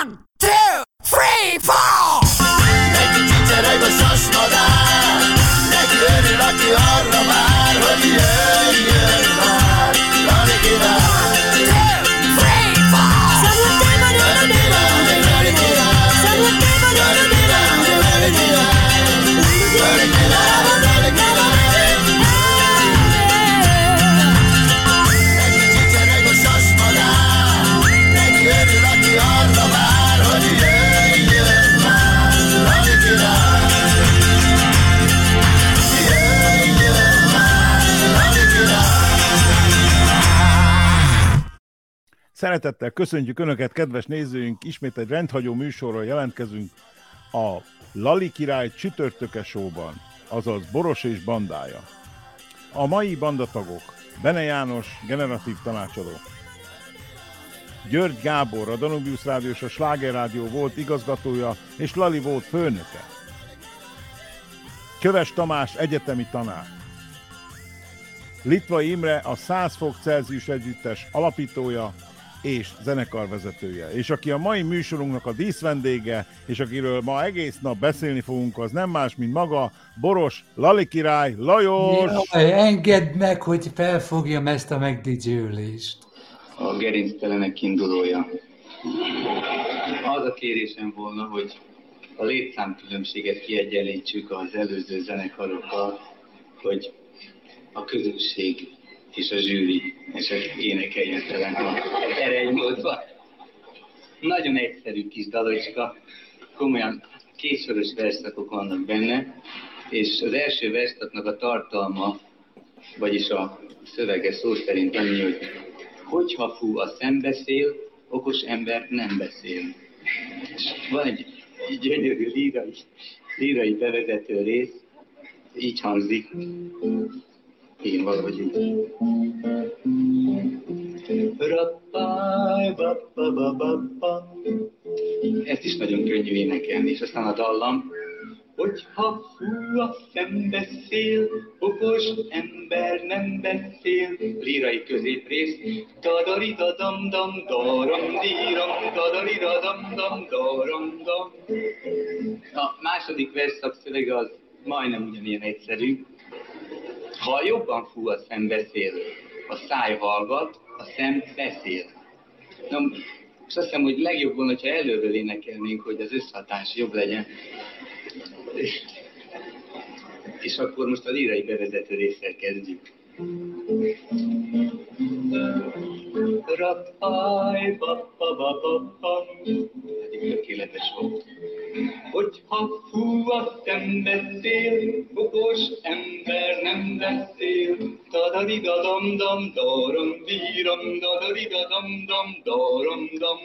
One, two, three, four! Neki csicsereg a sasmadár, neki örül, aki arra Szeretettel köszöntjük Önöket, kedves nézőink! Ismét egy rendhagyó műsorral jelentkezünk a Lali Király csütörtöke showban, azaz Boros és bandája. A mai bandatagok Bene János, generatív tanácsadó, György Gábor, a Danubius és a Sláger Rádió volt igazgatója, és Lali volt főnöke. Köves Tamás, egyetemi tanár. Litvai Imre a 100 fok Celsius együttes alapítója és zenekarvezetője. És aki a mai műsorunknak a díszvendége, és akiről ma egész nap beszélni fogunk, az nem más, mint maga Boros Lali király Lajos! Jaj, engedd meg, hogy felfogjam ezt a megdicsőlést. a gerinctelenek indulója. Az a kérésem volna, hogy a létszámkülönbséget kiegyenlítsük az előző zenekarokkal, hogy a közönség és a zsűri és az énekeljen talán erejmódban. Nagyon egyszerű kis dalocska, komolyan kétsoros verszakok vannak benne, és az első verszaknak a tartalma, vagyis a szövege szó szerint annyi, hogy hogyha fú a szembeszél, okos ember nem beszél. És van egy gyönyörű lírai, lírai bevezető rész, így hangzik, én valahogy így. Ezt is nagyon könnyű énekelni, és aztán a dallam, Hogyha fú a szembeszél, okos ember nem beszél. Lírai középrész. Dadari dadam dam daram díram, dadari dadam dam daram dam. A második verszak szövege az majdnem ugyanilyen egyszerű. Ha jobban fú a szembeszél, a száj hallgat, a szem beszél. Na, és azt hiszem, hogy legjobb volna, ha előről énekelnénk, hogy az összhatás jobb legyen. És akkor most a lírai bevezető résszel kezdjük. Rappaj, bappa, bappa, eddig tökéletes volt. Hogyha fú a szembeszél, okos ember nem beszél. Dadadi dadam dam daram díram, dadadi dadam dam daram dam.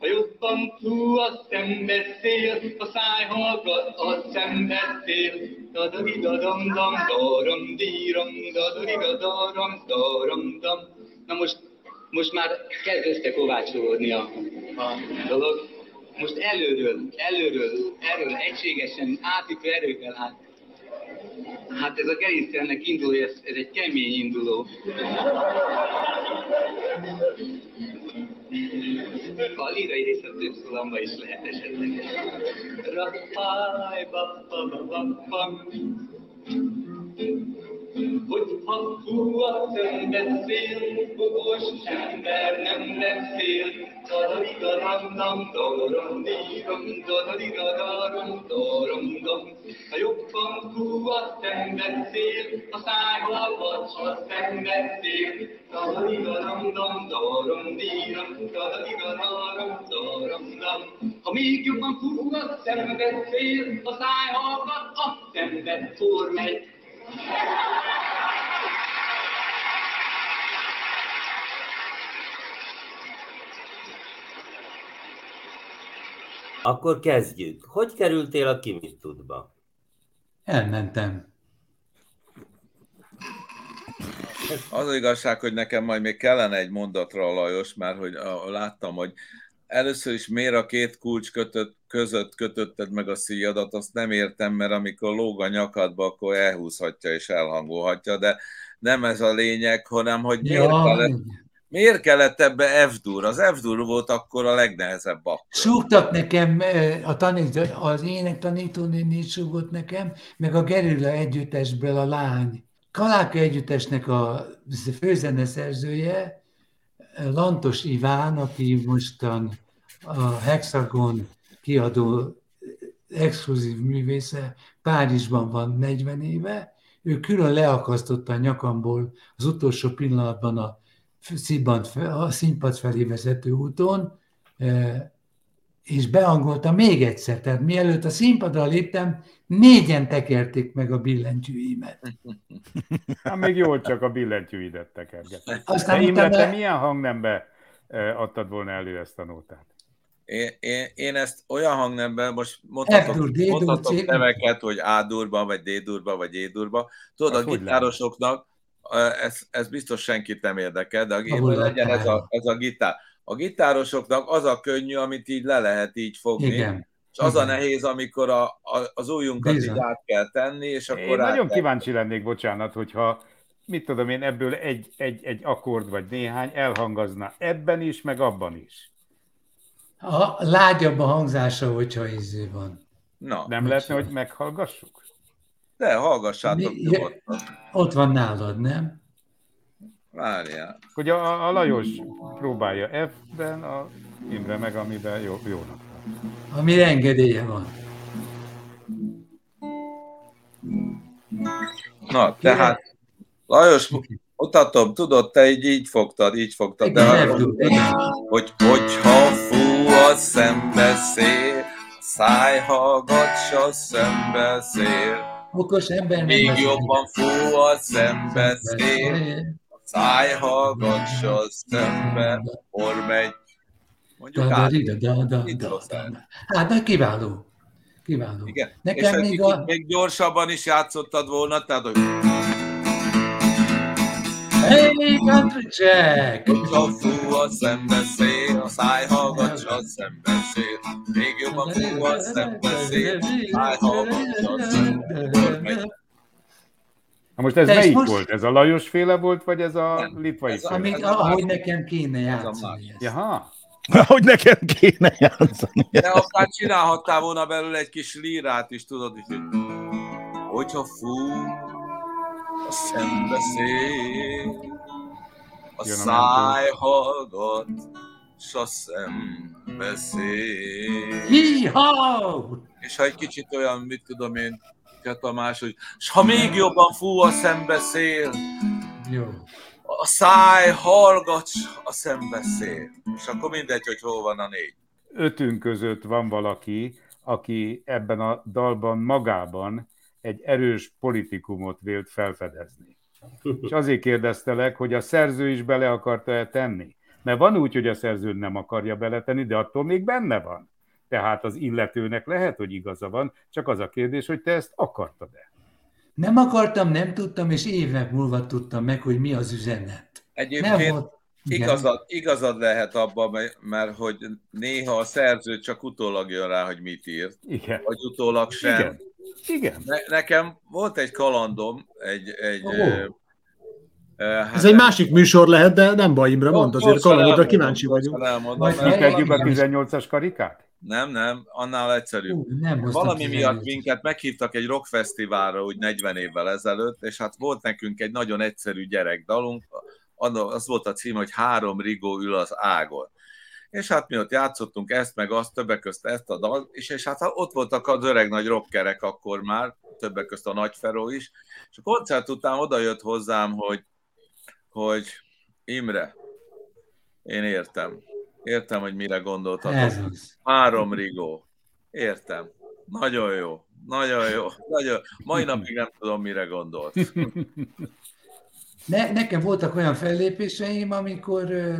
Ha jobban fú a szembeszél, a száj hallgat a szembeszél. Dadadi dadam dam daram díram, dadadi dadaram daram dam. Na most, most már kezd összekovácsolódni a, a dolog most előről, előről, erről egységesen, átítő erővel hát. Hát ez a gerinctelnek induló, ez, ez egy kemény induló. A lírai része több szólamba is lehet esetleg. Rappáj, bappa, bappa, Hogyha fú a szembeszél, okos ember nem beszél. Dadadidaram, dorom, dírom, dadadidaram, dorom, dom. Ha jobban fú a szembeszél, a száj hallgat, a szembeszél. Dadadidaram, dom, dorom, dírom, dadadidaram, dorom, dom. Ha még jobban fú a szembeszél, a száj hallgat, a szembe for megy. Akkor kezdjük. Hogy kerültél a Kimisztudba? Elmentem. Az az igazság, hogy nekem majd még kellene egy mondatra a Lajos, mert hogy láttam, hogy először is miért a két kulcs kötött, között kötötted meg a szíjadat, azt nem értem, mert amikor lóg a nyakadba, akkor elhúzhatja és elhangolhatja, de nem ez a lényeg, hanem hogy miért, kellett, Miért kellett ebbe F-dur? Az F-dur volt akkor a legnehezebb akkor. Súgtak nekem, a tanító, az ének tanítónéni súgott nekem, meg a Gerilla együttesből a lány. Kaláka együttesnek a főzene szerzője, Lantos Iván, aki mostan a Hexagon kiadó exkluzív művésze, Párizsban van 40 éve, ő külön leakasztotta a nyakamból az utolsó pillanatban a színpad, a színpad felé vezető úton, e, és beangolta még egyszer. Tehát mielőtt a színpadra léptem, négyen tekerték meg a billentyűimet. Hát még jól csak a billentyűidet tekerget. Aztán Imre, utána- te milyen hangnembe e, adtad volna elő ezt a nótát? Én, én, én ezt olyan hangnemben, most mondhatok, F-dur, D-dur, mondhatok C-dur. neveket, hogy A-durba, vagy D-durba, vagy E-durba. Tudod, Az a gitárosoknak, ez, ez biztos senkit nem érdekel, de a, Ahol legyen ez a, ez a gitár. A gitárosoknak az a könnyű, amit így le lehet így fogni, Igen. és az a nehéz, amikor a, a, az ujjunkat Bizony. így át kell tenni, és akkor Én nagyon kell- kíváncsi lennék, bocsánat, hogyha mit tudom én, ebből egy, egy, egy akkord vagy néhány elhangazna ebben is, meg abban is. A lágyabb a hangzása, hogyha izé van. Na, Nem lehetne, hogy meghallgassuk? de hallgassátok Mi- nyugodtan. Ott van nálad, nem? Várjál. Hogy a, a Lajos próbálja F-ben, a Imre meg, amiben jó, jónak. Ami engedélye van. Na, tehát Lajos, mutatom, tudod, te így, így fogtad, így fogtad, de Igen, arra, hogy hogyha a szembeszél, száj hallgatsz a szembeszél, Okos ember még beszél. jobban fú a szembeszél, száj hallgatsz a szembe, or megy. Mondjuk Da, da, da, da, da, da. Hát, de kiváló. Kiváló. Igen. és Nekem egy még a... még gyorsabban is játszottad volna, tehát hogy Hey, country Jack! Hogyha fú a szembeszél, a száj hallgatsa a szembeszél, még jobban fú a szembeszél, száj hallgatsa a szembeszél. Na most ez De és melyik most- volt? Ez a Lajos féle volt, vagy ez a Nem, litvai ez a- féle? Amíg, Ez a ahogy nekem kéne játszani ezt. Jaha, Hogy nekem kéne játszani. De akár csinálhattál volna belőle egy kis lírát is, tudod, hogy hogyha fú a szembeszél, a Jön a száj hallgat, s a szembeszél. Hí-ha! és ha egy kicsit olyan, mit tudom én, Tamás, hogy és ha még jobban fú a szembeszél, Jó. a száj hallgatsz a szembeszél. És akkor mindegy, hogy hol van a négy. ötünk között van valaki, aki ebben a dalban magában egy erős politikumot vélt felfedezni. És azért kérdeztelek, hogy a szerző is bele akarta-e tenni. Mert van úgy, hogy a szerző nem akarja beletenni, de attól még benne van. Tehát az illetőnek lehet, hogy igaza van, csak az a kérdés, hogy te ezt akartad-e. Nem akartam, nem tudtam, és évek múlva tudtam meg, hogy mi az üzenet. Nem Egyébként volt... Igazad, igazad lehet abban, mert- hogy néha a szerző csak utólag jön rá, hogy mit írt, Igen. vagy utólag sem. Igen. Igen. Ne, nekem volt egy kalandom, egy, egy Ó. hát Ez egy másik műsor lehet, de nem baj, Imre, mondd azért, elmondom, kíváncsi vagyunk. Kitegjük a valami- 18-as karikát? Nem, nem, annál egyszerűbb. Ú, nem Valami miatt minket meghívtak egy rockfesztiválra úgy 40 évvel ezelőtt, és hát volt nekünk egy nagyon egyszerű gyerekdalunk, az volt a cím, hogy Három rigó ül az ágon. És hát mi ott játszottunk ezt, meg azt, többek közt ezt a dal, és, és hát ott voltak az öreg nagy rockerek akkor már, többek közt a Nagy Feró is, és a koncert után oda jött hozzám, hogy, hogy Imre, én értem. Értem, hogy mire gondoltatok. Három rigó. Értem. Nagyon jó. Nagyon jó. Nagyon... Mai napig nem tudom, mire gondolt. Ne, nekem voltak olyan fellépéseim, amikor ö,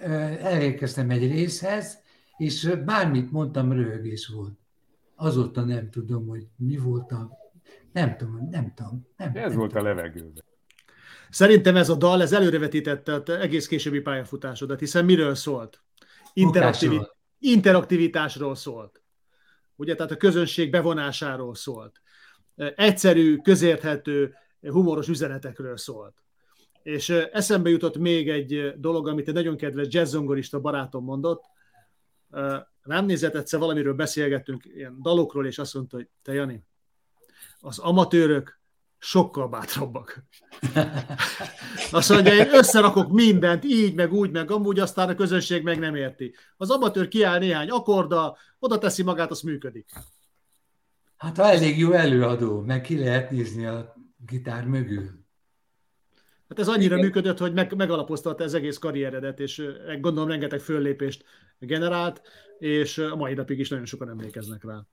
ö, elérkeztem egy részhez, és bármit mondtam, röhögés volt. Azóta nem tudom, hogy mi volt a... Nem tudom, nem tudom. Nem, Ez nem volt a tudom. levegőben. Szerintem ez a dal, ez előrevetítette a te egész későbbi pályafutásodat, hiszen miről szólt? Interaktivi- interaktivitásról szólt. Ugye, tehát a közönség bevonásáról szólt. Egyszerű, közérthető, humoros üzenetekről szólt. És ö, eszembe jutott még egy ö, dolog, amit egy nagyon kedves jazzzongorista barátom mondott. Rám nézett egyszer valamiről beszélgettünk, ilyen dalokról, és azt mondta, hogy te Jani, az amatőrök sokkal bátrabbak. Azt mondja, én összerakok mindent, így, meg úgy, meg amúgy, aztán a közönség meg nem érti. Az amatőr kiáll néhány akkorda, oda teszi magát, az működik. Hát ha elég jó előadó, meg ki lehet nézni a gitár mögül. Hát ez annyira Igen. működött, hogy meg, megalapoztatta az egész karrieredet, és ö, gondolom rengeteg föllépést generált, és ö, a mai napig is nagyon sokan emlékeznek rá.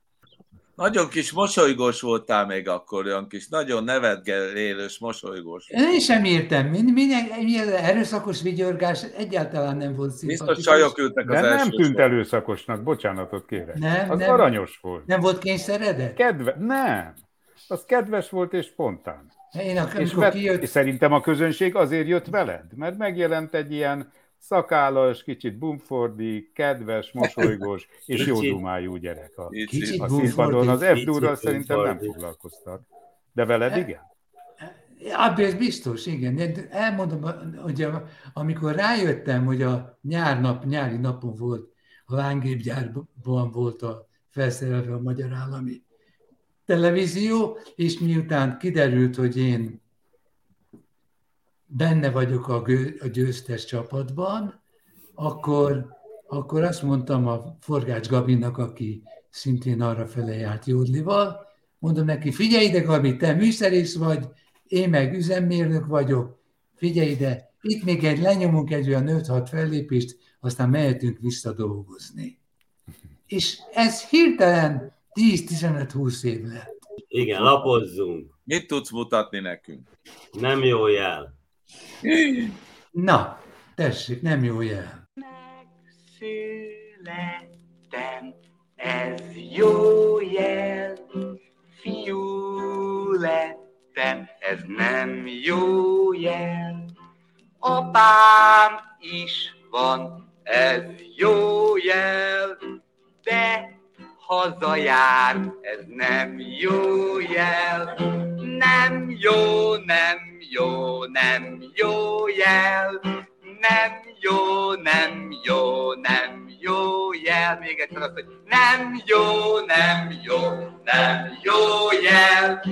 Nagyon kis mosolygós voltál még akkor, olyan kis, nagyon nevetgelélős, mosolygós. Én sem értem, mi, mi, mi ez erőszakos vigyorgás egyáltalán nem volt Biztos szimpatikus. csajok ültek az De nem tűnt sorban. erőszakosnak, bocsánatot kérek. Nem, az nem. aranyos volt. Nem volt kényszeredett? Kedve... Nem. Az kedves volt és spontán. Én ak- És, vett, kijött, és szerintem a közönség azért jött veled, mert megjelent egy ilyen szakállas, kicsit bumfordi, kedves, mosolygós és jó Kicsit. dumájú gyerek. A, Kicsit. A színpadon az picit F-durral szerintem nem foglalkoztak. De veled igen? Ja, ez biztos, igen. Elmondom, hogy amikor rájöttem, hogy a nyárnap, nyári napon volt, a lángépgyárban volt a felszerelve a Magyar Állami Televízió, és miután kiderült, hogy én benne vagyok a, gő, a győztes csapatban, akkor, akkor azt mondtam a Forgács Gabinak, aki szintén arra fele járt Jódlival, mondom neki, figyelj ide Gabi, te műszerész vagy, én meg üzemmérnök vagyok, figyelj ide, itt még egy lenyomunk egy olyan 5-6 fellépést, aztán mehetünk vissza dolgozni. És ez hirtelen 10-15-20 év lett. Igen, lapozzunk. Mit tudsz mutatni nekünk? Nem jó jel. Na, tessék, nem jó jel. Megszülettem, ez jó jel, fiú lettem, ez nem jó jel. Apám is van, ez jó jel, de hazajár, ez nem jó jel. Nem jó, nem jó, nem jó jel. Nem jó, nem jó, nem jó jel. Még egyszer azt, hogy nem jó, nem jó, nem jó jel.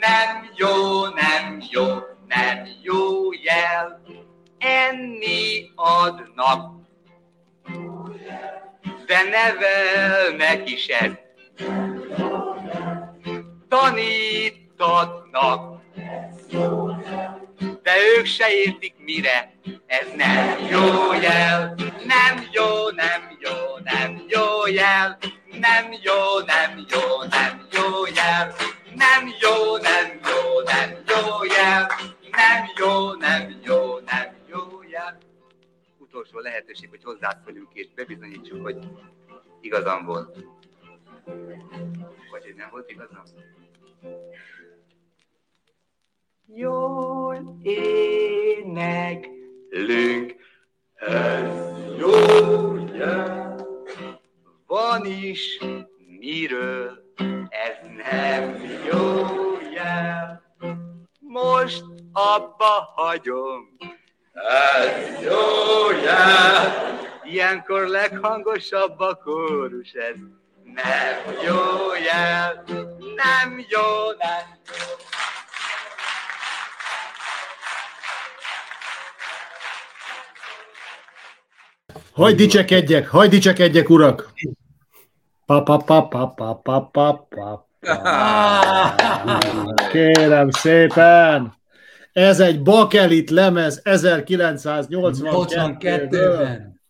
Nem jó, nem jó, nem jó jel. Enni adnak, de nevelnek is ez. Tanítatnak, de ők se értik mire, ez nem jó jel, nem jó, nem jó, nem jó jel, nem jó, nem jó, nem jó jel, nem jó, nem jó, nem jó jel, nem jó, nem jó, nem jó jel. Utolsó lehetőség, hogy hozzászóljunk és bebizonyítsuk, hogy igazam volt. Vagy hogy nem volt igazam? Jól éneklünk, ez jó jel. Van is miről, ez nem jó jel. Most abba hagyom, ez jó jel. Ilyenkor leghangosabb a kórus, ez nem jó jel. Nem jó, nem Hajd dicsekedjek, hajd dicsekedjek, urak! Pa, pa, pa, pa, pa, pa, pa, pa. Kérem szépen! Ez egy bakelit lemez 1982-ben.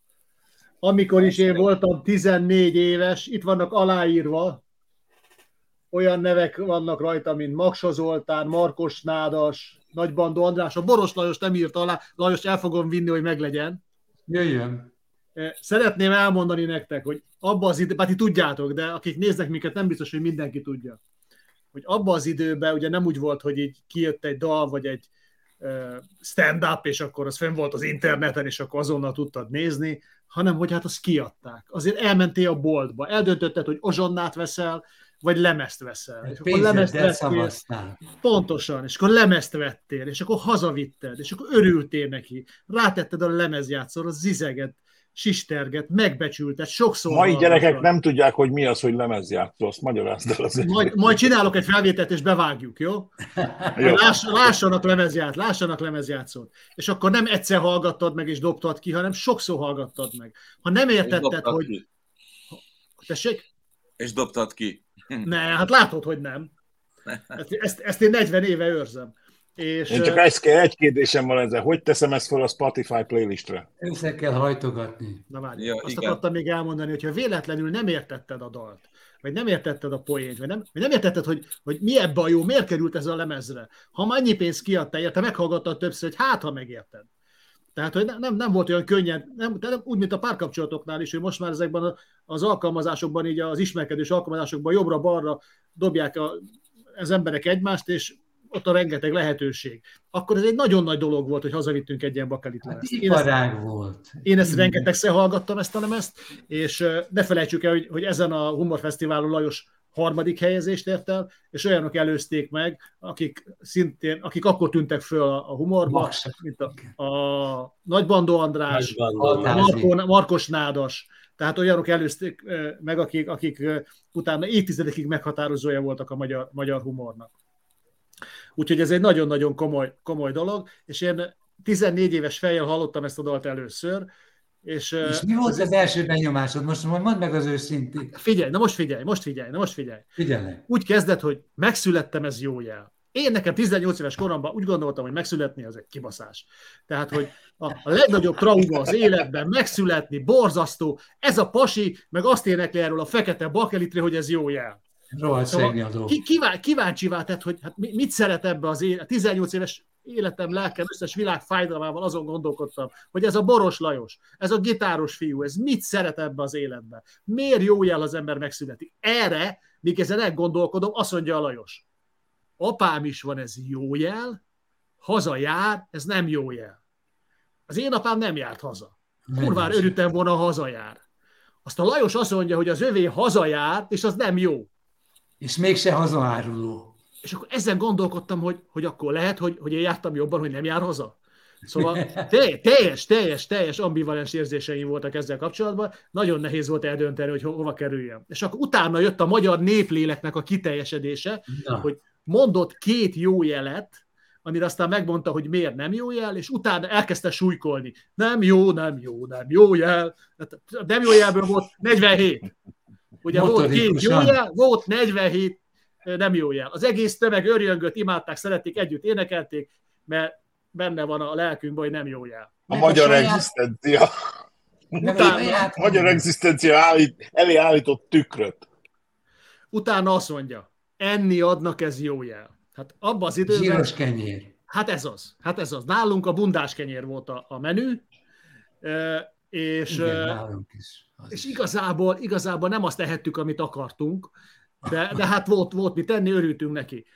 Amikor is én voltam 14 éves, itt vannak aláírva, olyan nevek vannak rajta, mint Maksa Zoltán, Markos Nádas, Nagybandó András, a Boros Lajos nem írta alá, Lajos el fogom vinni, hogy meglegyen. Jöjjön. Szeretném elmondani nektek, hogy abba az időben, hát ti tudjátok, de akik néznek minket, nem biztos, hogy mindenki tudja, hogy abba az időben ugye nem úgy volt, hogy így kijött egy dal, vagy egy stand-up, és akkor az fenn volt az interneten, és akkor azonnal tudtad nézni, hanem hogy hát azt kiadták. Azért elmentél a boltba, eldöntötted, hogy ozsonnát veszel, vagy lemezt veszel. És akkor lemezt vettél, szavaztál. pontosan, és akkor lemezt vettél, és akkor hazavitted, és akkor örültél neki, rátetted a lemezjátszóra, zizeget, sisterget, megbecsülted, sokszor Mai gyerekek nem tudják, hogy mi az, hogy lemezjátszó, azt magyarázd el azért. Majd, majd csinálok egy felvételt, és bevágjuk, jó? Jó. Láss, lássanak lemezját, lássanak lemezjátszót. És akkor nem egyszer hallgattad meg, és dobtad ki, hanem sokszor hallgattad meg. Ha nem értetted, hogy... ki. Tessék? És dobtad ki. Ne, hát látod, hogy nem. Ezt, ezt, ezt én 40 éve őrzem. És, Én csak egy, egy kérdésem van ezzel. Hogy teszem ezt fel a Spotify playlistre? Össze kell hajtogatni. Na várj, Ja, azt igen. akartam még elmondani, hogyha véletlenül nem értetted a dalt, vagy nem értetted a poént, vagy nem, vagy nem értetted, hogy, hogy mi ebbe a jó, miért került ez a lemezre. Ha már annyi pénzt kiadtál érte, meghallgattad többször, hogy hát, ha megérted. Tehát, hogy nem, nem, volt olyan könnyen, nem, nem, úgy, mint a párkapcsolatoknál is, hogy most már ezekben az alkalmazásokban, így az ismerkedés alkalmazásokban jobbra-balra dobják a, az emberek egymást, és ott a rengeteg lehetőség. Akkor ez egy nagyon nagy dolog volt, hogy hazavittünk egy ilyen bakelit Hát. Én ezt- volt. én ezt rengetegszer hallgattam ezt a lemezt, és ne felejtsük el, hogy, hogy ezen a Humorfesztiválon Lajos harmadik helyezést ért el, és olyanok előzték meg, akik szintén, akik akkor tűntek föl a, a humorba, Magsak. mint a, a Nagybandó András, Nagybandó, Határ. Marko, Markos Nádas, tehát olyanok előzték meg, akik, akik utána évtizedekig meghatározója voltak a magyar, magyar humornak. Úgyhogy ez egy nagyon-nagyon komoly, komoly dolog, és én 14 éves fejjel hallottam ezt a dalt először, és, És mi volt az első benyomásod? Most mondd meg az őszintét. figyelj, na most figyelj, most figyelj, na most figyelj. Figyelek. Úgy kezdett, hogy megszülettem, ez jó jel. Én nekem 18 éves koromban úgy gondoltam, hogy megszületni az egy kibaszás. Tehát, hogy a, a legnagyobb trauma az életben megszületni, borzasztó, ez a pasi, meg azt énekli erről a fekete bakelitre, hogy ez jó jel. Rohadt Szóval ki, kíván, kíváncsivá tett, hogy hát mi- mit szeret ebbe az élet. 18 éves életem, lelkem, összes világ fájdalmával azon gondolkodtam, hogy ez a Boros Lajos, ez a gitáros fiú, ez mit szeret ebbe az életbe? Miért jó jel az ember megszületik? Erre, míg ezen elgondolkodom, azt mondja a Lajos. Apám is van, ez jó jel, haza jár, ez nem jó jel. Az én apám nem járt haza. Kurvára örültem volna, ha hazajár. Azt a Lajos azt mondja, hogy az övé hazajár, és az nem jó. És mégse hazaáruló. És akkor ezen gondolkodtam, hogy, hogy akkor lehet, hogy, hogy én jártam jobban, hogy nem jár haza. Szóval te- teljes, teljes, teljes ambivalens érzéseim voltak ezzel kapcsolatban. Nagyon nehéz volt eldönteni, hogy ho- hova kerüljem. És akkor utána jött a magyar népléleknek a kiteljesedése, Na, hogy mondott két jó jelet, amire aztán megmondta, hogy miért nem jó jel, és utána elkezdte súlykolni. Nem jó, nem jó, nem jó jel. Hát nem jó jelből volt 47. Ugye volt két jó jel, volt 47 nem jó jel. Az egész tömeg örjöngött, imádták, szerették, együtt énekelték, mert benne van a lelkünkben, hogy nem jó jel. A Meg a magyar saját- egzisztencia. a utána- A magyar egzisztencia állít, elé állított tükröt. Utána azt mondja, enni adnak, ez jó jel. Hát abban az időben... Zsíros kenyér. Hát ez az. Hát ez az. Nálunk a bundás kenyér volt a, a menü, és, Igen, nálunk is. És igazából, igazából nem azt tehettük, amit akartunk, de, de hát volt, volt mit tenni, örültünk neki.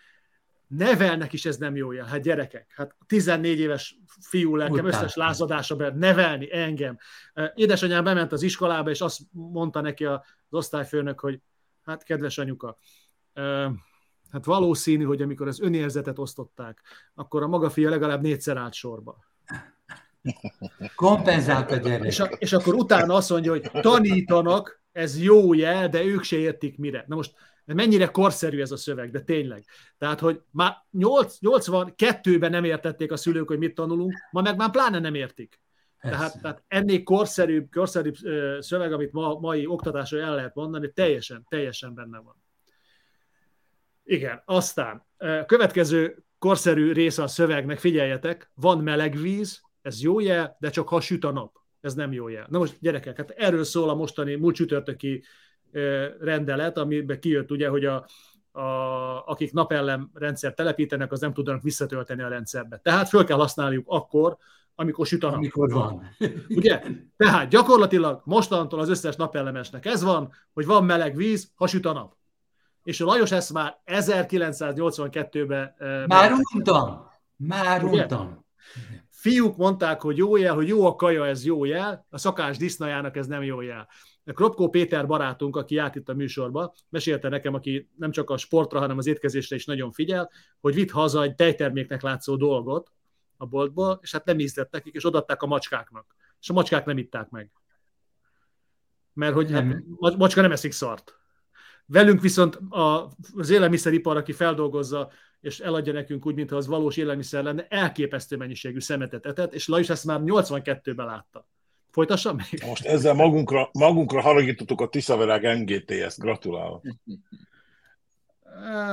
Nevelnek is ez nem jó jel. Hát gyerekek, hát 14 éves fiú lelkem összes lázadása be, nevelni engem. Édesanyám bement az iskolába, és azt mondta neki az osztályfőnök, hogy hát kedves anyuka, hát valószínű, hogy amikor az önérzetet osztották, akkor a maga fia legalább négyszer állt sorba. Kompenzált a gyerek. És, a, és akkor utána azt mondja, hogy tanítanak, ez jó jel, de ők se értik mire. Na most mennyire korszerű ez a szöveg, de tényleg. Tehát, hogy már 8, 82-ben nem értették a szülők, hogy mit tanulunk, ma meg már pláne nem értik. Persze. Tehát, tehát ennél korszerűbb, korszerűbb szöveg, amit ma, mai oktatásra el lehet mondani, teljesen, teljesen benne van. Igen, aztán következő korszerű része a szövegnek, figyeljetek, van meleg víz, ez jó jel, de csak ha süt a nap. Ez nem jó jel. Na most gyerekek, hát erről szól a mostani múlt csütörtöki rendelet, amiben kijött ugye, hogy a, a, akik napellem rendszer telepítenek, az nem tudnak visszatölteni a rendszerbe. Tehát föl kell használniuk akkor, amikor süt a nap. Amikor van. Ugye? Tehát gyakorlatilag mostantól az összes napellemesnek ez van, hogy van meleg víz, ha süt a nap. És a Lajos ezt már 1982-ben... eh, Már untam. Már Ugye? Fiúk mondták, hogy jó jel, hogy jó a kaja, ez jó jel, a szakás disznajának ez nem jó jel. Kropkó Péter barátunk, aki járt itt a műsorba, mesélte nekem, aki nem csak a sportra, hanem az étkezésre is nagyon figyel, hogy vitt haza egy tejterméknek látszó dolgot a boltból, és hát nem ízlett nekik, és odatták a macskáknak. És a macskák nem itták meg. Mert hogy hát, macska nem eszik szart. Velünk viszont az élelmiszeripar, aki feldolgozza és eladja nekünk úgy, mintha az valós élelmiszer lenne, elképesztő mennyiségű szemetet etett, és Lajos ezt már 82-ben látta. Folytassam még? Most ezzel magunkra, magunkra haragítottuk a Tiszaverág NGT-ezt. Gratulálok.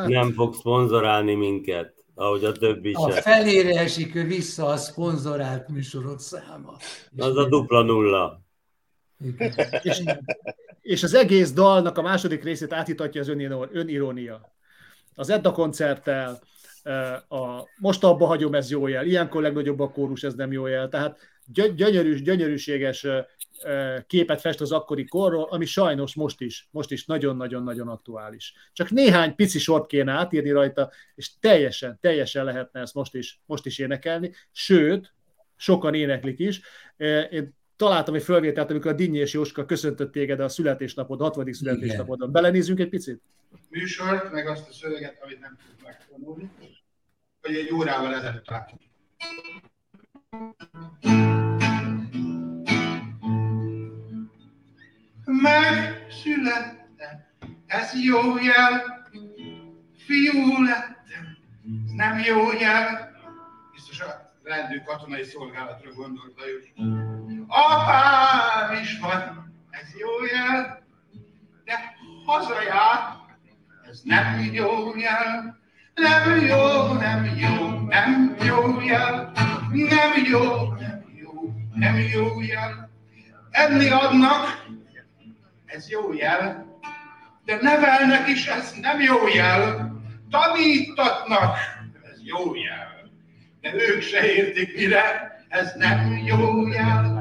Nem fog szponzorálni minket, ahogy a többi A se. felére esik vissza a szponzorált műsorod száma. Az a dupla nulla. Igen. És, és az egész dalnak a második részét átítatja az önirónia. Az Edda koncerttel, a most abba hagyom, ez jó jel, ilyenkor legnagyobb a kórus, ez nem jó jel. Tehát gy- gyönyörű, gyönyörűséges képet fest az akkori korról, ami sajnos most is, most is nagyon-nagyon-nagyon aktuális. Csak néhány pici sort kéne átírni rajta, és teljesen, teljesen lehetne ezt most is, most is énekelni, sőt, sokan éneklik is. Én találtam egy fölvételt, amikor a Dinnyi és Jóska köszöntött téged a születésnapod, 60. születésnapodon. Belenézünk egy picit? műsort, meg azt a szöveget, amit nem tudok megtanulni, hogy egy órával ezelőtt látjuk. Megszülettem, ez jó jel, fiú lettem, ez nem jó jel. Biztos a rendő katonai szolgálatra gondolt Lajos. Apám is van, ez jó jel, de hazajár, ez nem jó jel. Nem jó, nem jó, nem jó jel. Nem jó, nem jó, nem jó jel. Enni adnak, ez jó jel. De nevelnek is, ez nem jó jel. Tanítatnak, ez jó jel. De ők se értik mire, ez nem jó jel.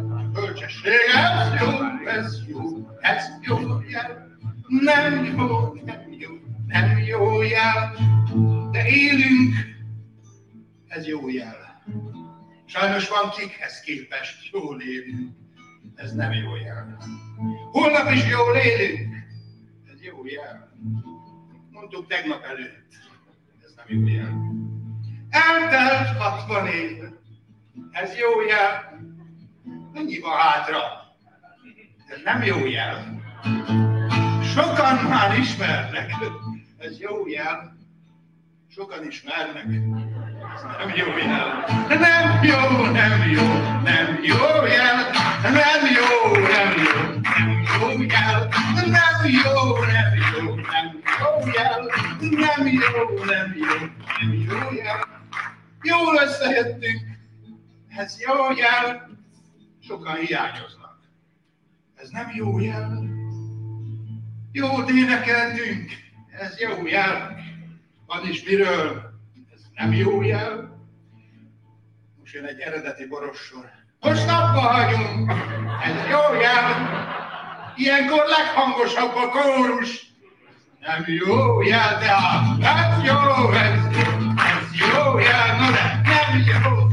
Bölcsesség, ez jó, ez jó, ez jó jel. Nem jó, nem jó, nem jó jel. De élünk, ez jó jel. Sajnos van kikhez képest jól élünk, ez nem jó jel. Holnap is jól élünk, ez jó jel. Mondtuk tegnap előtt, ez nem jó jel. Eltelt 60 év, ez jó jel. Mennyi van hátra? Ez nem jó jel. Sokan már ismernek, ez jó jel. Sokan ismernek, ez nem jó jel. Nem jó, nem jó, nem jó jel. Nem jó, nem jó, nem jó jel. Nem jó, nem jó, nem jó jel. Nem jó, nem jó, nem jó jel. Jól összejöttünk, ez jó jel. Sokan hiányoznak. Ez nem jó jel. Jót énekeltünk, ez jó jel. Van is miről, ez nem jó jel. Most jön egy eredeti borossor. Most napba hagyunk, ez jó jel. Ilyenkor leghangosabb a kórus. Nem jó jel, de hát ez jó, ez jó, ez jó jel, no de jó, nem jó,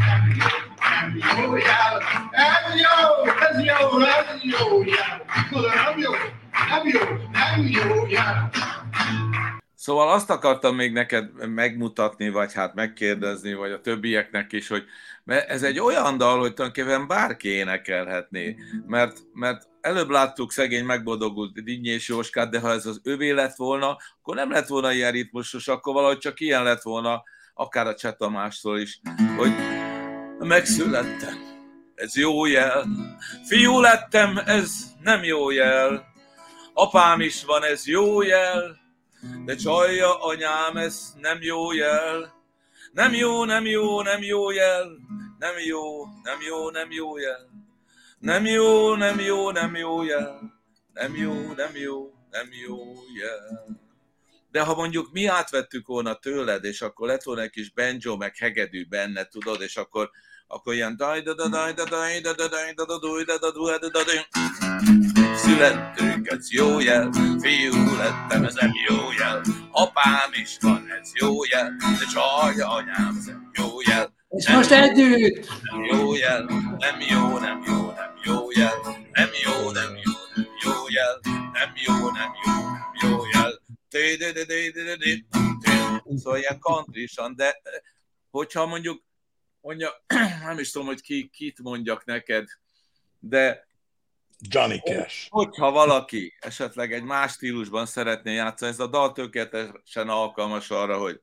Szóval azt akartam még neked megmutatni, vagy hát megkérdezni, vagy a többieknek is, hogy ez egy olyan dal, hogy tulajdonképpen bárki énekelhetné, mert, mert előbb láttuk szegény megboldogult Dinnyi és Jóskát, de ha ez az övé lett volna, akkor nem lett volna ilyen ritmusos, akkor valahogy csak ilyen lett volna, akár a Cseh Tamástól is, hogy megszülettem, ez jó jel, fiú lettem, ez nem jó jel, apám is van, ez jó jel, de csalja anyám, ez nem jó jel. Nem jó, nem jó, nem jó jel. Nem jó, nem jó, nem jó jel. Nem jó, nem jó, nem jó jel. Nem jó, nem jó, nem jó jel. De ha mondjuk mi átvettük volna tőled, és akkor lett volna egy kis banjo, meg hegedű benne, tudod, és akkor, akkor ilyen daj da da daj da daj da da daj da da daj da da daj da da születtünk, ez jó jel, fiú lettem, ez nem jó jel, apám is van, ez jó jel, de csalja anyám, ez nem jó jel. És most együtt! Nem jó jel, nem jó, nem jó, nem jó jel, nem jó, nem jó, nem jó jel, nem jó, nem jó, nem jó jel. Szóval ilyen country de eh, hogyha mondjuk, mondja, nem is tudom, hogy ki, kit mondjak neked, de Johnny Cash. Hogyha valaki esetleg egy más stílusban szeretné játszani, ez a dal tökéletesen alkalmas arra, hogy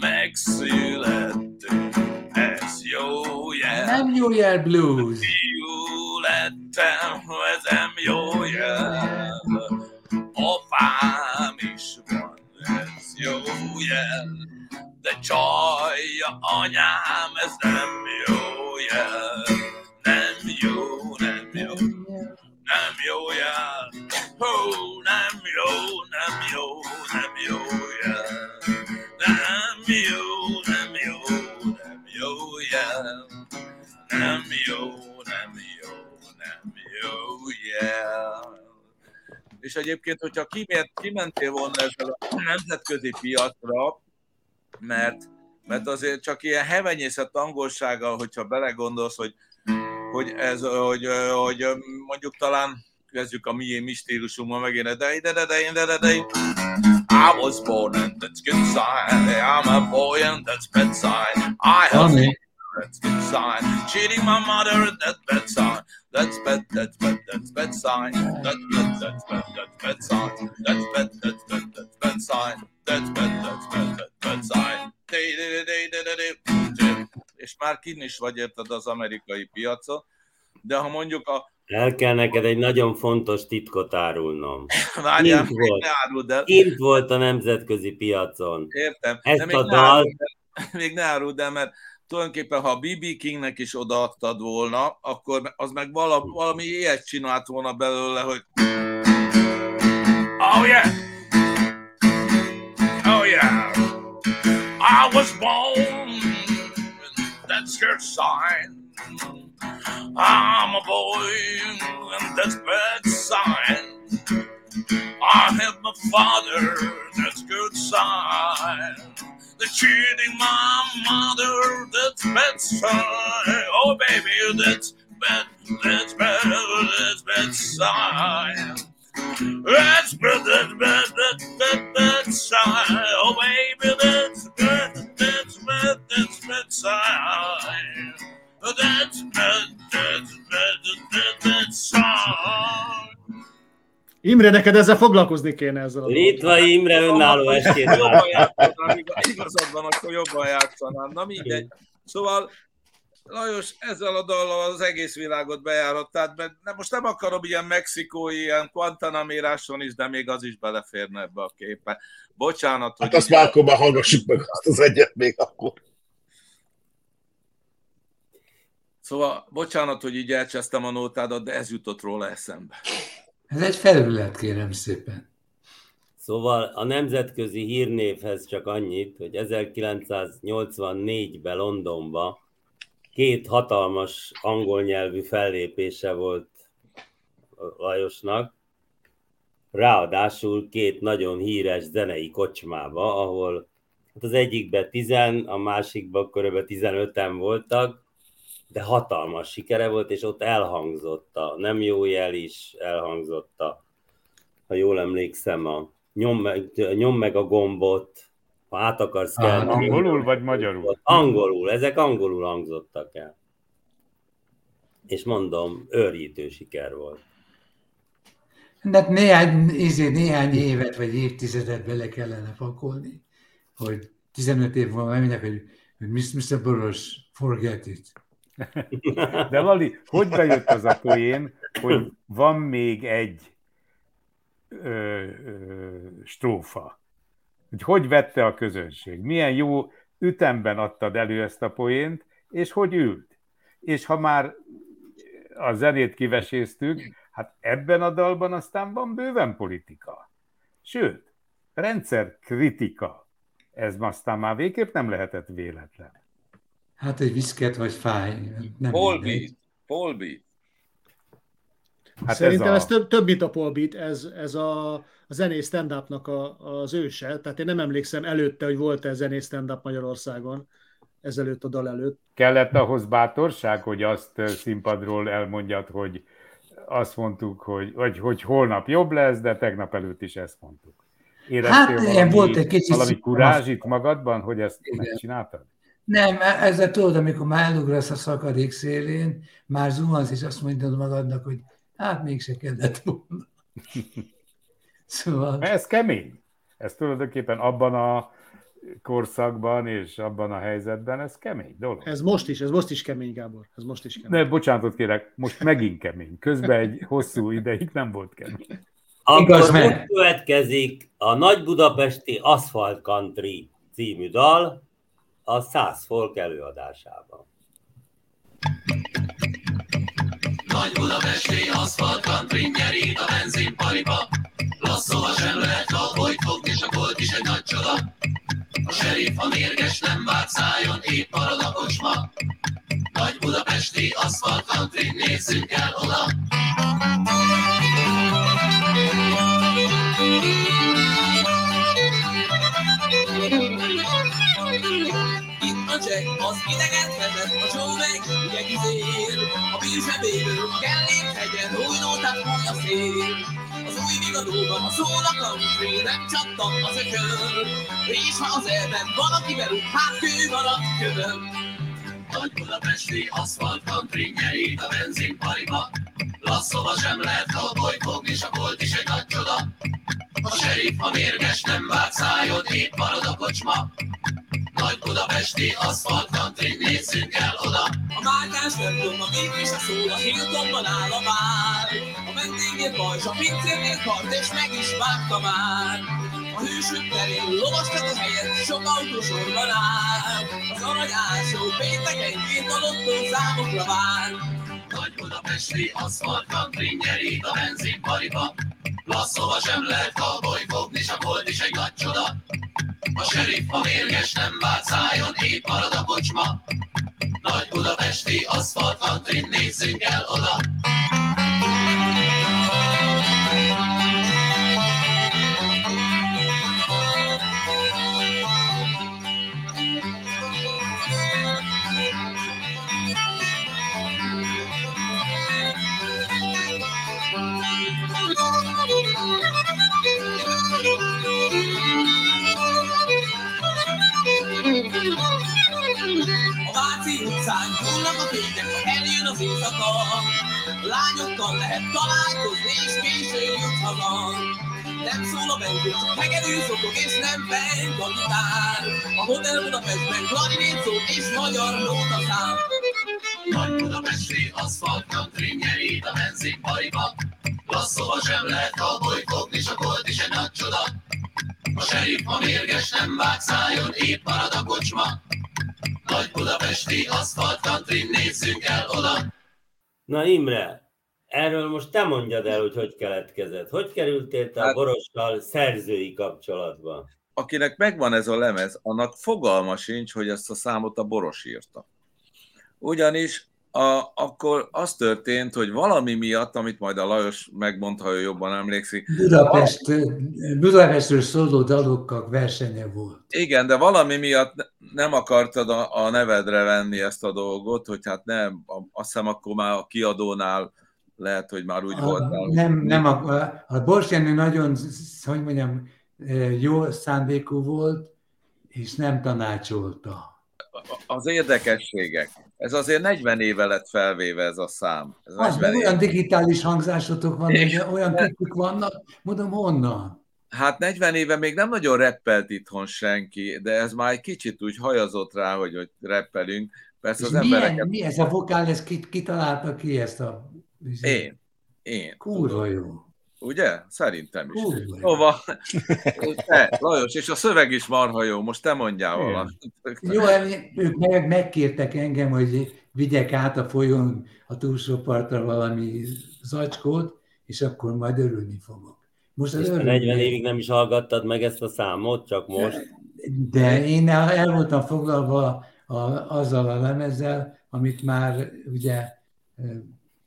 megszülettünk, ez jó jel. Nem jó jel blues. Lettem, ez nem jó jel. Apám is van, ez jó jel. De csajja anyám, ez nem jó jel. Nem jó, nem jó, nem jó jel. Hó, nem jó, nem jó, És egyébként, hogyha kimért, kimentél volna ezzel a nemzetközi piacra, mert, mert azért csak ilyen hevenyészet angolsággal, hogyha belegondolsz, hogy, hogy ez, hogy, hogy mondjuk talán kezdjük a mi, mi stílusunkban megint, de de de de de de de I was born and that's good sign. I'm a boy and that's bad sign. I have Ami. that's good sign. Cheating my mother that's bad sign. That's bad, that's bad, that's bad sign. That's bad, that's bad, that's bad sign. That's bad, that's bad, that's bad sign. That's bad, that's bad, that's bad sign. És már kin is vagy érted az amerikai piacon, de ha mondjuk a El kell neked egy nagyon fontos titkot árulnom. Várjál, Kint volt. ne áruld el. Kint volt a nemzetközi piacon. Értem. Ezt de még a áruld dalt- el, még ne áruld el, mert tulajdonképpen, ha B.B. Kingnek is odaadtad volna, akkor az meg vala, valami ilyet csinált volna belőle, hogy Oh yeah! Oh yeah! I was born in that skirt sign. I'm a boy and that's bad sign. I have my father, that's good sign. Cheating my mother, that's bad sign. Oh baby, that's bad, that's bad, that's bad sign. That's bad, that's bad, that's bad, sign. Oh baby, that's bad, that's bad, that's bad sign. That's bad, that's bad, that's bad sign. Imre, neked ezzel foglalkozni kéne ezzel a Litva Imre önálló estét igazad van, akkor jobban játszanám. Na mindegy. Szóval Lajos, ezzel a dallal az egész világot bejárattad, mert nem, most nem akarom ilyen mexikói, ilyen Guantanaméráson is, de még az is beleférne ebbe a képbe. Bocsánat, hogy... Hát azt már akkor már hallgassuk meg azt az egyet még akkor. Szóval, bocsánat, hogy így elcsesztem a nótádat, de ez jutott róla eszembe. Ez egy felület, kérem szépen. Szóval a nemzetközi hírnévhez csak annyit, hogy 1984-ben Londonban két hatalmas angol nyelvű fellépése volt Lajosnak, ráadásul két nagyon híres zenei kocsmába, ahol hát az egyikben 10, a másikban kb. 15-en voltak, de hatalmas sikere volt, és ott elhangzott a nem jó jel is, elhangzott a, ha jól emlékszem, a nyom meg, nyom meg a gombot, ha át akarsz Ah, kelni. Angolul vagy magyarul? Angolul, ezek angolul hangzottak el. És mondom, őrjítő siker volt. De hát néhány, izé, néhány évet vagy évtizedet bele kellene pakolni, hogy 15 év múlva megmondják, hogy, hogy Mr. Boros, forget it. De Lali, hogy bejött az a poén, hogy van még egy ö, ö, strófa? Hogy hogy vette a közönség? Milyen jó ütemben adtad elő ezt a poént, és hogy ült? És ha már a zenét kiveséztük, hát ebben a dalban aztán van bőven politika. Sőt, rendszer kritika. Ez aztán már végképp nem lehetett véletlen. Hát egy viszket vagy fáj. Nem Paul mindegy. Beat. Paul Beat. Hát Szerintem ez, ez, ez a, több, több, mint a Paul Beat, ez, ez a, a zenés stand a, az őse, tehát én nem emlékszem előtte, hogy volt-e zenés stand-up Magyarországon, ezelőtt a dal előtt. kellett ahhoz bátorság, hogy azt színpadról elmondjad, hogy azt mondtuk, hogy, vagy, hogy holnap jobb lesz, de tegnap előtt is ezt mondtuk. Éreztél Hát, valami, volt egy kicsit valami szívem kurázs itt magadban, hogy ezt Igen. megcsináltad? Nem, ezzel tudod, amikor már elugrasz a szakadék szélén, már zuhansz, és azt mondod magadnak, hogy hát mégse kellett volna. Szóval, ez kemény. Ez tulajdonképpen abban a korszakban és abban a helyzetben, ez kemény dolog. Ez most is, ez most is kemény, Gábor. Ez most is kemény. Ne, bocsánatot kérek, most megint kemény. Közben egy hosszú ideig nem volt kemény. Akkor most következik a Nagy Budapesti Asphalt Country című dal a Száz Folk előadásában. Nagy budapesti aszfalt country nyeri a benzinpariba. Lasszóval sem lehet kapolyt fogni, és a kolt is egy nagy csoda. A serif a mérges nem vág szájon, épp marad a kocsma. Nagy budapesti aszfalt country, nézzünk el oda. Itt a Jack, az ideget vezet, a Joe meg ugye gizér. A bízsebéből a kellét hegyen, új nótát fúj a szél. Az új vigadóban a szól a country, nem csattan az ökör. És ha az elben valaki berúg, hát kő marad kövön. Nagy budapesti aszfalt nyeri a benzinpariba. Lasszóval sem lehet kapolyt fogni, és a kolt is egy nagy csoda. A serif a mérges nem vág szájon, épp marad a kocsma. Nagy budapesti aszfalt country, nézzünk el oda. A márkás webdom, a és a szól, a Hiltonban áll a bár. A vendégért bajs, a pincérnél kart, és meg is vágta már. A hősök terén lovaskat a helyet, sok autó sorban áll. Az arany ásó péntekenként a lottó számokra vár. Nagy budapesti aszfalt country nyeri a benzinpariba. Lasszóval sem lehet és a kolt is egy nagy csoda. A serif a mérges nem vált szájon, épp marad a kocsma. Nagy budapesti aszfalt nézzünk el oda. Gyúlnak a fények, eljön az éjszaka. Lányokkal lehet találkozni, és késő jut haza. Nem szól a benzin, csak hegedű szokok, és nem bent a gitár. A Hotel Budapestben klarinét szól, és magyar nóta szám. Nagy budapesti aszfalt country nyeri a benzinpariba. Lasszóval sem lehet és a kolt is egy nagy csoda. A serif a mérges nem vág szájon, épp marad a kocsma. Nagy budapesti aszfalt country, nézzünk el oda. Na Imre, erről most te mondjad el, hogy hogy keletkezett. Hogy kerültél te a Hát- Borossal szerzői kapcsolatba? Akinek megvan ez a lemez, annak fogalma sincs, hogy ezt a számot a Boros írta. Ugyanis a, akkor az történt, hogy valami miatt, amit majd a Lajos megmond, ha ő jobban emlékszik, Budapest, Budapestről szóló dalokkal versenye volt. Igen, de valami miatt ne- nem akartad a, a nevedre venni ezt a dolgot, hogy hát nem, a- azt hiszem akkor már a kiadónál lehet, hogy már úgy A, voltál. nem, nem a, a, a Bors Jenő nagyon, hogy mondjam, jó szándékú volt, és nem tanácsolta. Az érdekességek. Ez azért 40 éve lett felvéve ez a szám. Ez Az meg 40 olyan éve. digitális hangzásotok van, És- olyan tippük vannak, mondom, honnan? Hát 40 éve még nem nagyon reppelt itthon senki, de ez már egy kicsit úgy hajazott rá, hogy, hogy reppelünk. Persze És az milyen, embereket... mi ez a vokál, ez ki, kitalálta ki ezt a... Én. Én. Kurva jó. Ugye? Szerintem is. Jó. Szóval, te, Lajos, és a szöveg is marha jó, most te mondjál valamit. Jó, ők meg, megkértek engem, hogy vigyek át a folyón a túlsó partra valami zacskót, és akkor majd örülni fogok. Most az örülni. 40 évig nem is hallgattad meg ezt a számot, csak most. De én el, voltam foglalva a, azzal a lemezzel, amit már ugye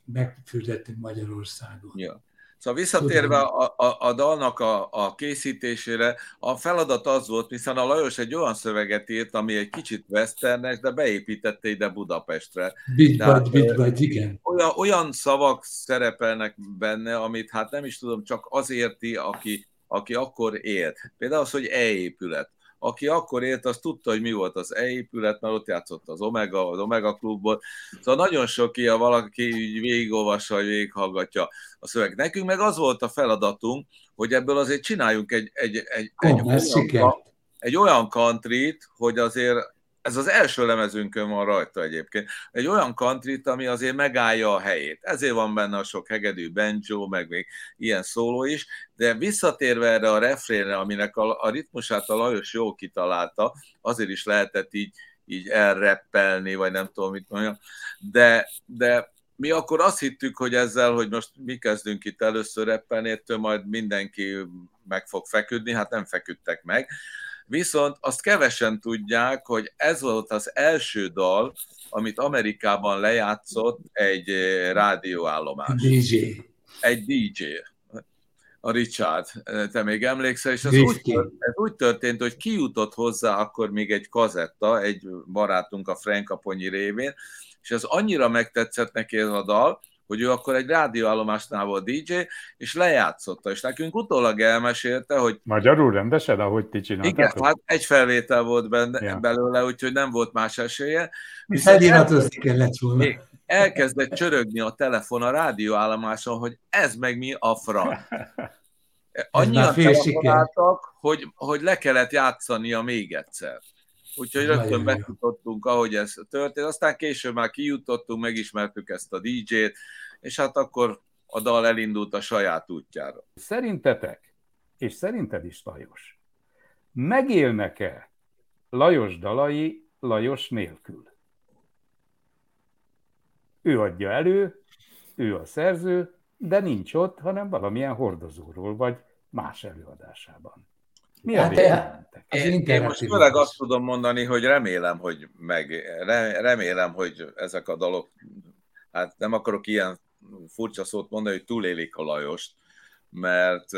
megfürdettünk Magyarországon. Ja. Szóval visszatérve a, a, a dalnak a, a készítésére, a feladat az volt, hiszen a Lajos egy olyan szöveget írt, ami egy kicsit westernes, de beépítette ide Budapestre. Bit Tehát, vagy, bit vagy, igen. olyan, olyan szavak szerepelnek benne, amit hát nem is tudom, csak az érti, aki, aki akkor élt. Például az, hogy e-épület. Aki akkor élt, az tudta, hogy mi volt az e-épület, mert ott játszott az Omega, az Omega klubot. Szóval nagyon sok ilyen valaki így végigolvassa, végighallgatja a szöveg. Nekünk meg az volt a feladatunk, hogy ebből azért csináljunk egy, egy, egy, egy, ez siker. olyan, egy olyan countryt, hogy azért ez az első lemezünkön van rajta egyébként, egy olyan countryt, ami azért megállja a helyét. Ezért van benne a sok hegedű banjo, meg még ilyen szóló is, de visszatérve erre a refrénre, aminek a, a ritmusát a Lajos jól kitalálta, azért is lehetett így, így elreppelni, vagy nem tudom mit mondjam, de, de mi akkor azt hittük, hogy ezzel, hogy most mi kezdünk itt először reppelni, ettől majd mindenki meg fog feküdni, hát nem feküdtek meg, Viszont azt kevesen tudják, hogy ez volt az első dal, amit Amerikában lejátszott egy eh, rádióállomás. DJ. Egy DJ. A Richard, te még emlékszel, és ez úgy, tört- ez úgy történt, hogy kijutott hozzá akkor még egy kazetta, egy barátunk a Frank Aponyi révén, és ez annyira megtetszett neki ez a dal, hogy ő akkor egy rádióállomásnál volt DJ, és lejátszotta, és nekünk utólag elmesélte, hogy Magyarul rendesen, ahogy ti igen, csináltátok? hát egy felvétel volt benne, Ja. belőle, úgyhogy nem volt más esélye. Viszont Feliratozni kellett volna. még elkezdett csörögni a telefon a rádióállomáson, hogy ez meg mi a franc. Annyian telefonáltak, hogy, hogy le kellett játszania még egyszer. Úgyhogy rögtön jó. befutottunk, ahogy ez történt. Aztán később már kijutottunk, megismertük ezt a DJ-t, és hát akkor a dal elindult a saját útjára. Szerintetek, és szerinted is Lajos, megélnek-e Lajos dalai Lajos nélkül? Ő adja elő, ő a szerző, de nincs ott, hanem valamilyen hordozóról, vagy más előadásában. Mi a Hát, véleményetek? Az Én, én most főleg azt tudom mondani, hogy remélem, hogy meg, re- remélem, hogy ezek a dalok, hát nem akarok ilyen furcsa szót mondani, hogy túlélik a Lajost, mert,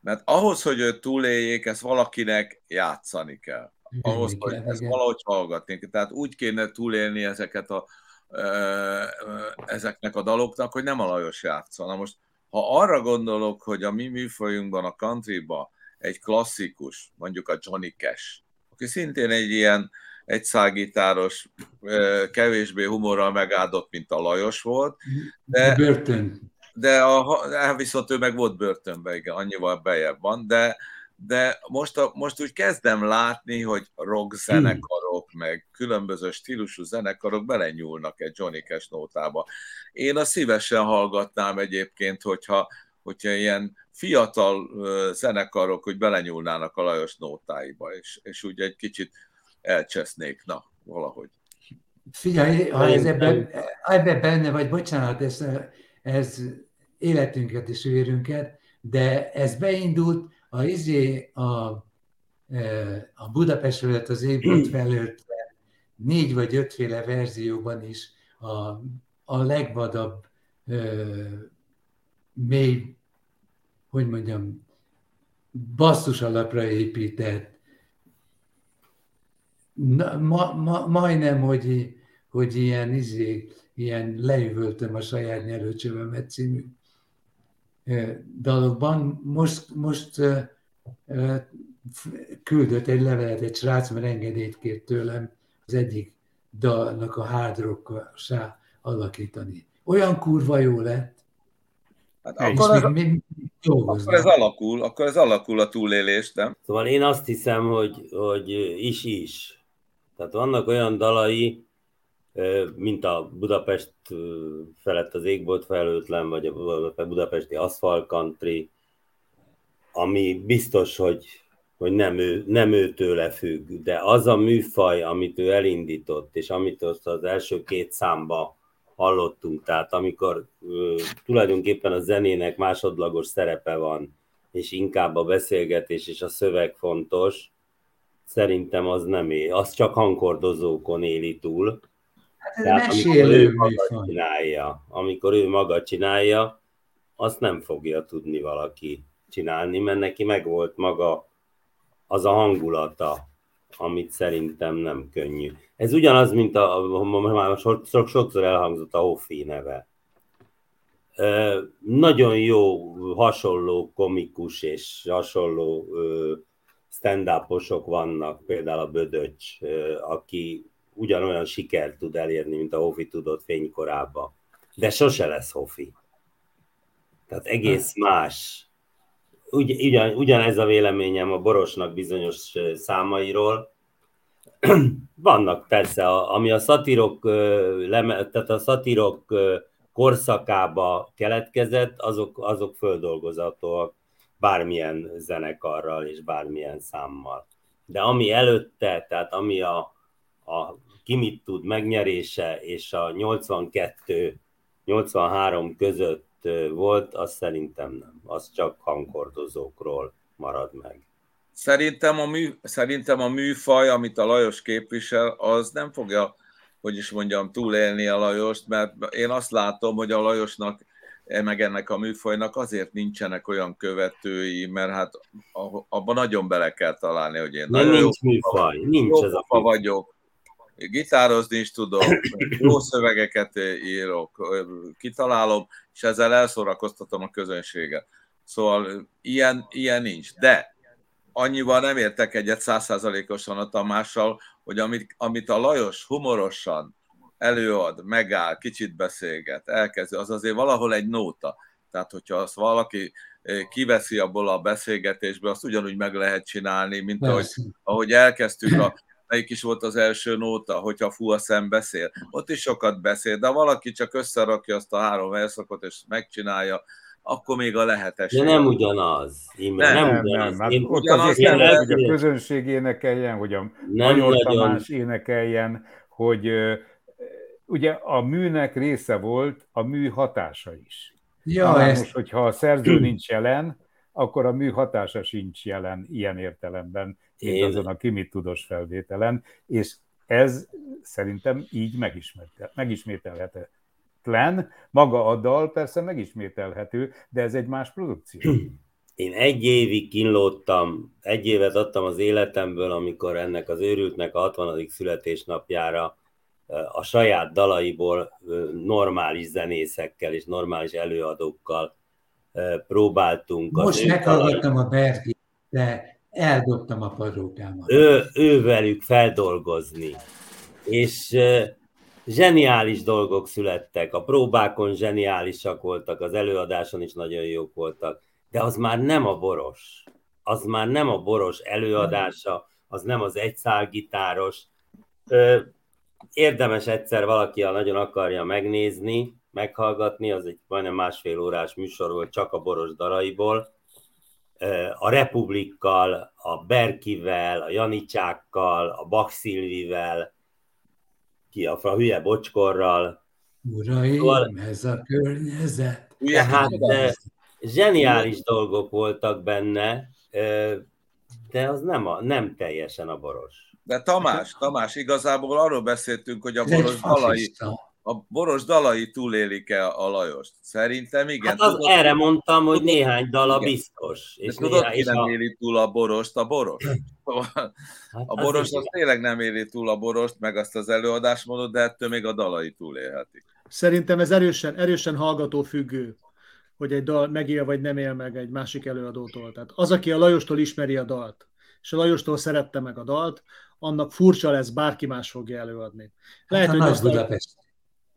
mert ahhoz, hogy őt túléljék, ezt valakinek játszani kell. Ahhoz, hogy ezt valahogy hallgatni kell. Tehát úgy kéne túlélni ezeket a, ezeknek a daloknak, hogy nem a Lajos játszol. Na most, ha arra gondolok, hogy a mi műfajunkban, a countryba egy klasszikus, mondjuk a Johnny Cash, aki szintén egy ilyen egyszágitáros, kevésbé humorral megáldott, mint a Lajos volt, de, Börtön. de a, viszont ő meg volt börtönben, igen, annyival bejebb van, de, de most, a, most úgy kezdem látni, hogy rock zenekarok, meg különböző stílusú zenekarok belenyúlnak egy Johnny Cash nótába. Én a szívesen hallgatnám egyébként, hogyha, hogyha ilyen fiatal zenekarok, hogy belenyúlnának a Lajos nótáiba, és, és úgy egy kicsit elcsesznék, na, valahogy. Figyelj, ha ez ebben, ebben benne vagy, bocsánat, ez, ez életünket és vérünket, de ez beindult a, izé, a, a Budapest felett az égbolt felőtt négy vagy ötféle verzióban is a, a legvadabb, mély, hogy mondjam, basszus alapra épített, na, ma, ma, majdnem, hogy, hogy ilyen, izé, ilyen leüvöltöm a saját nyelőcsövemet című dalokban. Most, most küldött egy levelet egy srác, mert engedélyt kért tőlem az egyik dalnak a hard rock alakítani. Olyan kurva jó lett, Hát és akkor, ez, még, még akkor ez alakul, akkor ez alakul a túlélés, nem? Szóval én azt hiszem, hogy, hogy is-is. Tehát vannak olyan dalai, mint a Budapest felett az égbolt felőtlen, vagy a budapesti Asphalt Country, ami biztos, hogy, hogy nem, ő, nem őtőle függ, de az a műfaj, amit ő elindított, és amit azt az első két számba hallottunk, tehát amikor ö, tulajdonképpen a zenének másodlagos szerepe van, és inkább a beszélgetés és a szöveg fontos, szerintem az nem él, az csak hangkordozókon éli túl, Hát Tehát amikor ő maga műfaj. csinálja, amikor ő maga csinálja, azt nem fogja tudni valaki csinálni, mert neki megvolt maga az a hangulata, amit szerintem nem könnyű. Ez ugyanaz, mint a, már so- so- sokszor elhangzott a Hoffi neve. Ö, Nagyon jó, hasonló komikus és hasonló stand-uposok vannak, például a Bödöcs, ö, aki ugyanolyan sikert tud elérni, mint a Hoffi tudott fénykorában. De sose lesz Hoffi. Tehát egész más. Ugy, ugyan, ugyanez a véleményem a Borosnak bizonyos számairól. Vannak persze, ami a szatírok, tehát a szatírok korszakába keletkezett, azok, azok földolgozhatóak bármilyen zenekarral és bármilyen számmal. De ami előtte, tehát ami a, a ki mit tud megnyerése és a 82-83 között volt, az szerintem nem. Az csak hangkordozókról marad meg. Szerintem a, mű, szerintem a műfaj, amit a Lajos képvisel, az nem fogja, hogy is mondjam, túlélni a Lajost, mert én azt látom, hogy a Lajosnak, meg ennek a műfajnak azért nincsenek olyan követői, mert hát abban nagyon bele kell találni, hogy én Nem nagyon jó, nincs műfaj, nincs jó ez a pofa vagyok, gitározni is tudok, jó szövegeket írok, kitalálom, és ezzel elszórakoztatom a közönséget. Szóval ilyen, ilyen nincs. De annyival nem értek egyet százszázalékosan a Tamással, hogy amit, amit a Lajos humorosan előad, megáll, kicsit beszélget, elkezdi, az azért valahol egy nóta. Tehát, hogyha azt valaki eh, kiveszi abból a beszélgetésből, azt ugyanúgy meg lehet csinálni, mint ahogy, ahogy elkezdtük a melyik is volt az első nóta, hogyha fú a szem beszél. Ott is sokat beszél, de ha valaki csak összerakja azt a három verszakot és megcsinálja, akkor még a lehetesség. De nem ugyanaz, Imre, Nem, nem, Nem, ugyanaz. nem, hát Én- ott ugyanaz azért nem hogy a közönség énekeljen, hogy a Nem Magyar nagyon. Tamás énekeljen, hogy ugye a műnek része volt a mű hatása is. Ja, Na, ezt most, hogyha a szerző nincs jelen, akkor a mű hatása sincs jelen ilyen értelemben, mint Én- azon a kimit tudós felvételen, és ez szerintem így megismétel, megismételhetetlen. Maga a dal persze megismételhető, de ez egy más produkció. Én egy évig kínlódtam, egy évet adtam az életemből, amikor ennek az őrültnek a 60. születésnapjára a saját dalaiból normális zenészekkel és normális előadókkal próbáltunk. most ő meghallgattam a Bergi, de eldobtam a parókámat. ő, ővelük feldolgozni. És zseniális dolgok születtek, a próbákon zseniálisak voltak, az előadáson is nagyon jók voltak, de az már nem a boros. Az már nem a boros előadása, az nem az egyszálgitáros. Érdemes egyszer valaki, ha nagyon akarja megnézni, meghallgatni, az egy majdnem másfél órás műsor volt csak a boros daraiból, a Republikkal, a Berkivel, a Janicsákkal, a Bach Szilvivel, ki a, a hülye bocskorral. Uraim, Szóval- ez a környezet. Tehát eh, zseniális dolgok voltak benne, de az nem, a, nem teljesen a boros. De Tamás, Tamás, igazából arról beszéltünk, hogy a boros fasiszta. A boros dalai túlélik-e a Lajost. Szerintem igen. Hát az, Tudod- erre mondtam, hogy néhány dala Igen. biztos. De És tudod, néhány, ki nem a, éli túl a borost? A boros. Szóval hát A az boros is- az tényleg nem éli túl a borost, meg azt az előadásmódot, de ettől még a dalai túlélhetik. Szerintem ez erősen, erősen hallgató függő, hogy egy dal megél vagy nem él meg egy másik előadótól. Tehát az, aki a Lajostól ismeri a dalt, és a Lajostól szerette meg a dalt, annak furcsa lesz, bárki más fogja előadni. Lehet, Hát a hogy, Nagy nosztal... Budapest.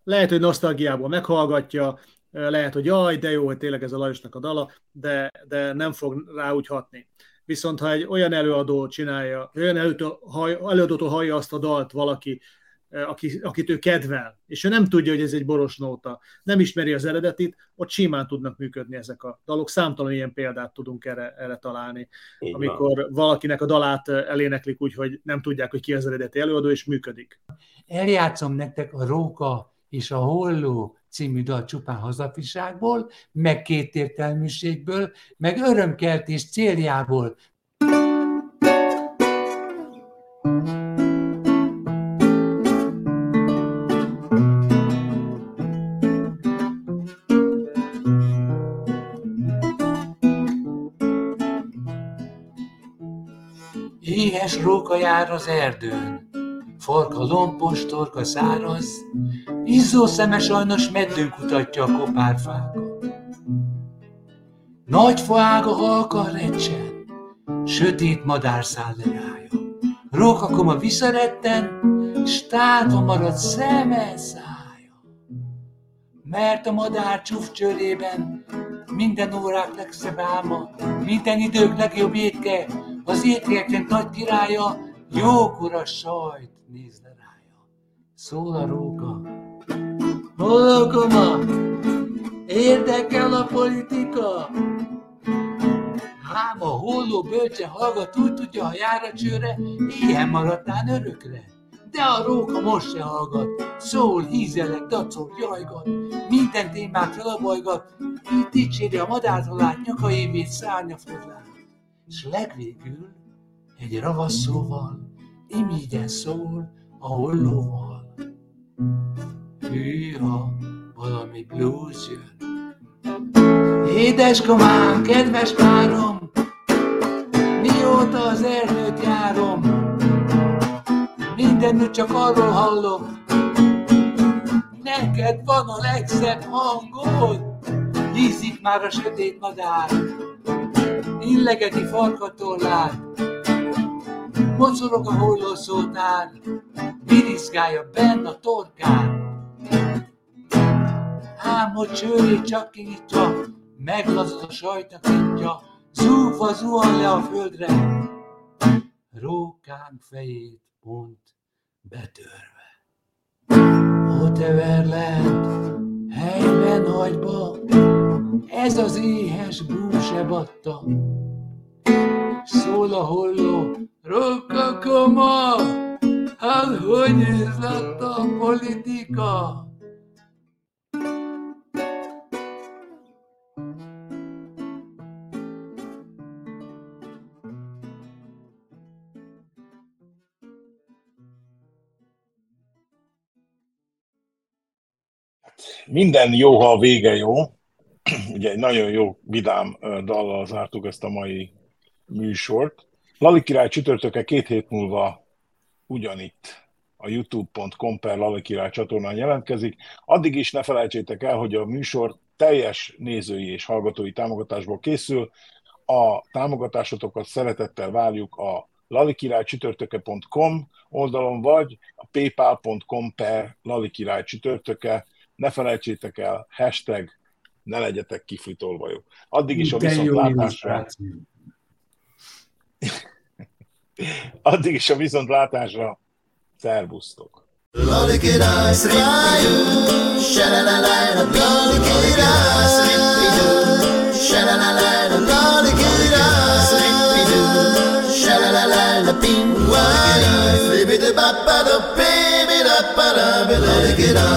Lehet, hogy nosztalgiából meghallgatja, lehet, hogy jaj, de jó, hogy tényleg ez a Lajosnak a dala, de, de nem fog rá úgy hatni. Viszont ha egy olyan előadó csinálja, olyan előadótól hallja azt a dalt valaki, aki, akit ő kedvel, és ő nem tudja, hogy ez egy boros nóta, nem ismeri az eredetit, ott simán tudnak működni ezek a dalok. Számtalan ilyen példát tudunk erre, erre találni, így van. amikor valakinek a dalát eléneklik úgy, hogy nem tudják, hogy ki az eredeti előadó, és működik. Eljátszom nektek a Róka és a Holló című dal csupán hazafiságból, meg kétértelműségből, meg örömkeltés céljából. Éhes róka jár az erdőn, farka lompos, torka száraz, izzó szeme sajnos meddőn kutatja a kopárfákat. Nagy faága halkan recsen, sötét madár száll lerája. Róka koma visszaretten, s tátva marad szeme szája. Mert a madár csúf csörében minden órák legszebb álma, minden idők legjobb étke, az étkeknek nagy királya, jókora sajt nézd le rája. Szól a róka. Holokoma, érdekel a politika? Ám a holló bölcse hallgat, úgy tudja, ha jár a csőre, ilyen maradtán örökre. De a róka most se hallgat, szól, hízelek, dacol, jajgat, minden témát felabajgat, így dicséri a madártalát, nyaka évét, szárnya fodlát. S legvégül egy ravasz szóval, imígyen szól a hollóval. Hűha, valami blues jön. Édeskamám, kedves párom, mióta az erdőt járom, mindenütt csak arról hallok, neked van a legszebb hangod, hízik már a sötét madár, illegeti farkatorlát, mocorog a hollószótár, viriszkálja benn a torkán. Ám, hogy csőrét csak kinyitva, meglazad a sajtakintja, zúgva zuhan le a földre, rókánk fejét pont betörve. Whatever lent, helyben hagyba, ez az éhes búse batta. Szól a holló, rokkakoma, hát hogy izlatt a politika? Minden jó, ha a vége jó. Ugye egy nagyon jó, vidám dallal zártuk ezt a mai műsort. Lali király csütörtöke két hét múlva ugyanitt a youtube.com per Lali király csatornán jelentkezik. Addig is ne felejtsétek el, hogy a műsor teljes nézői és hallgatói támogatásból készül. A támogatásotokat szeretettel várjuk a lalikirálycsütörtöke.com oldalon, vagy a paypal.com per lalikirály csütörtöke. Ne felejtsétek el, hashtag ne legyetek kifutolvajok. Addig is a viszontlátásra. Addig is a viszontlátásra. Szervusztok! Lali király, szrippidő, selelelejre, lali király, szrippidő, selelelejre, lali király, szrippidő, selelelejre, pingvány, szrippidő, bappadó, pébidő, parábé, lali király,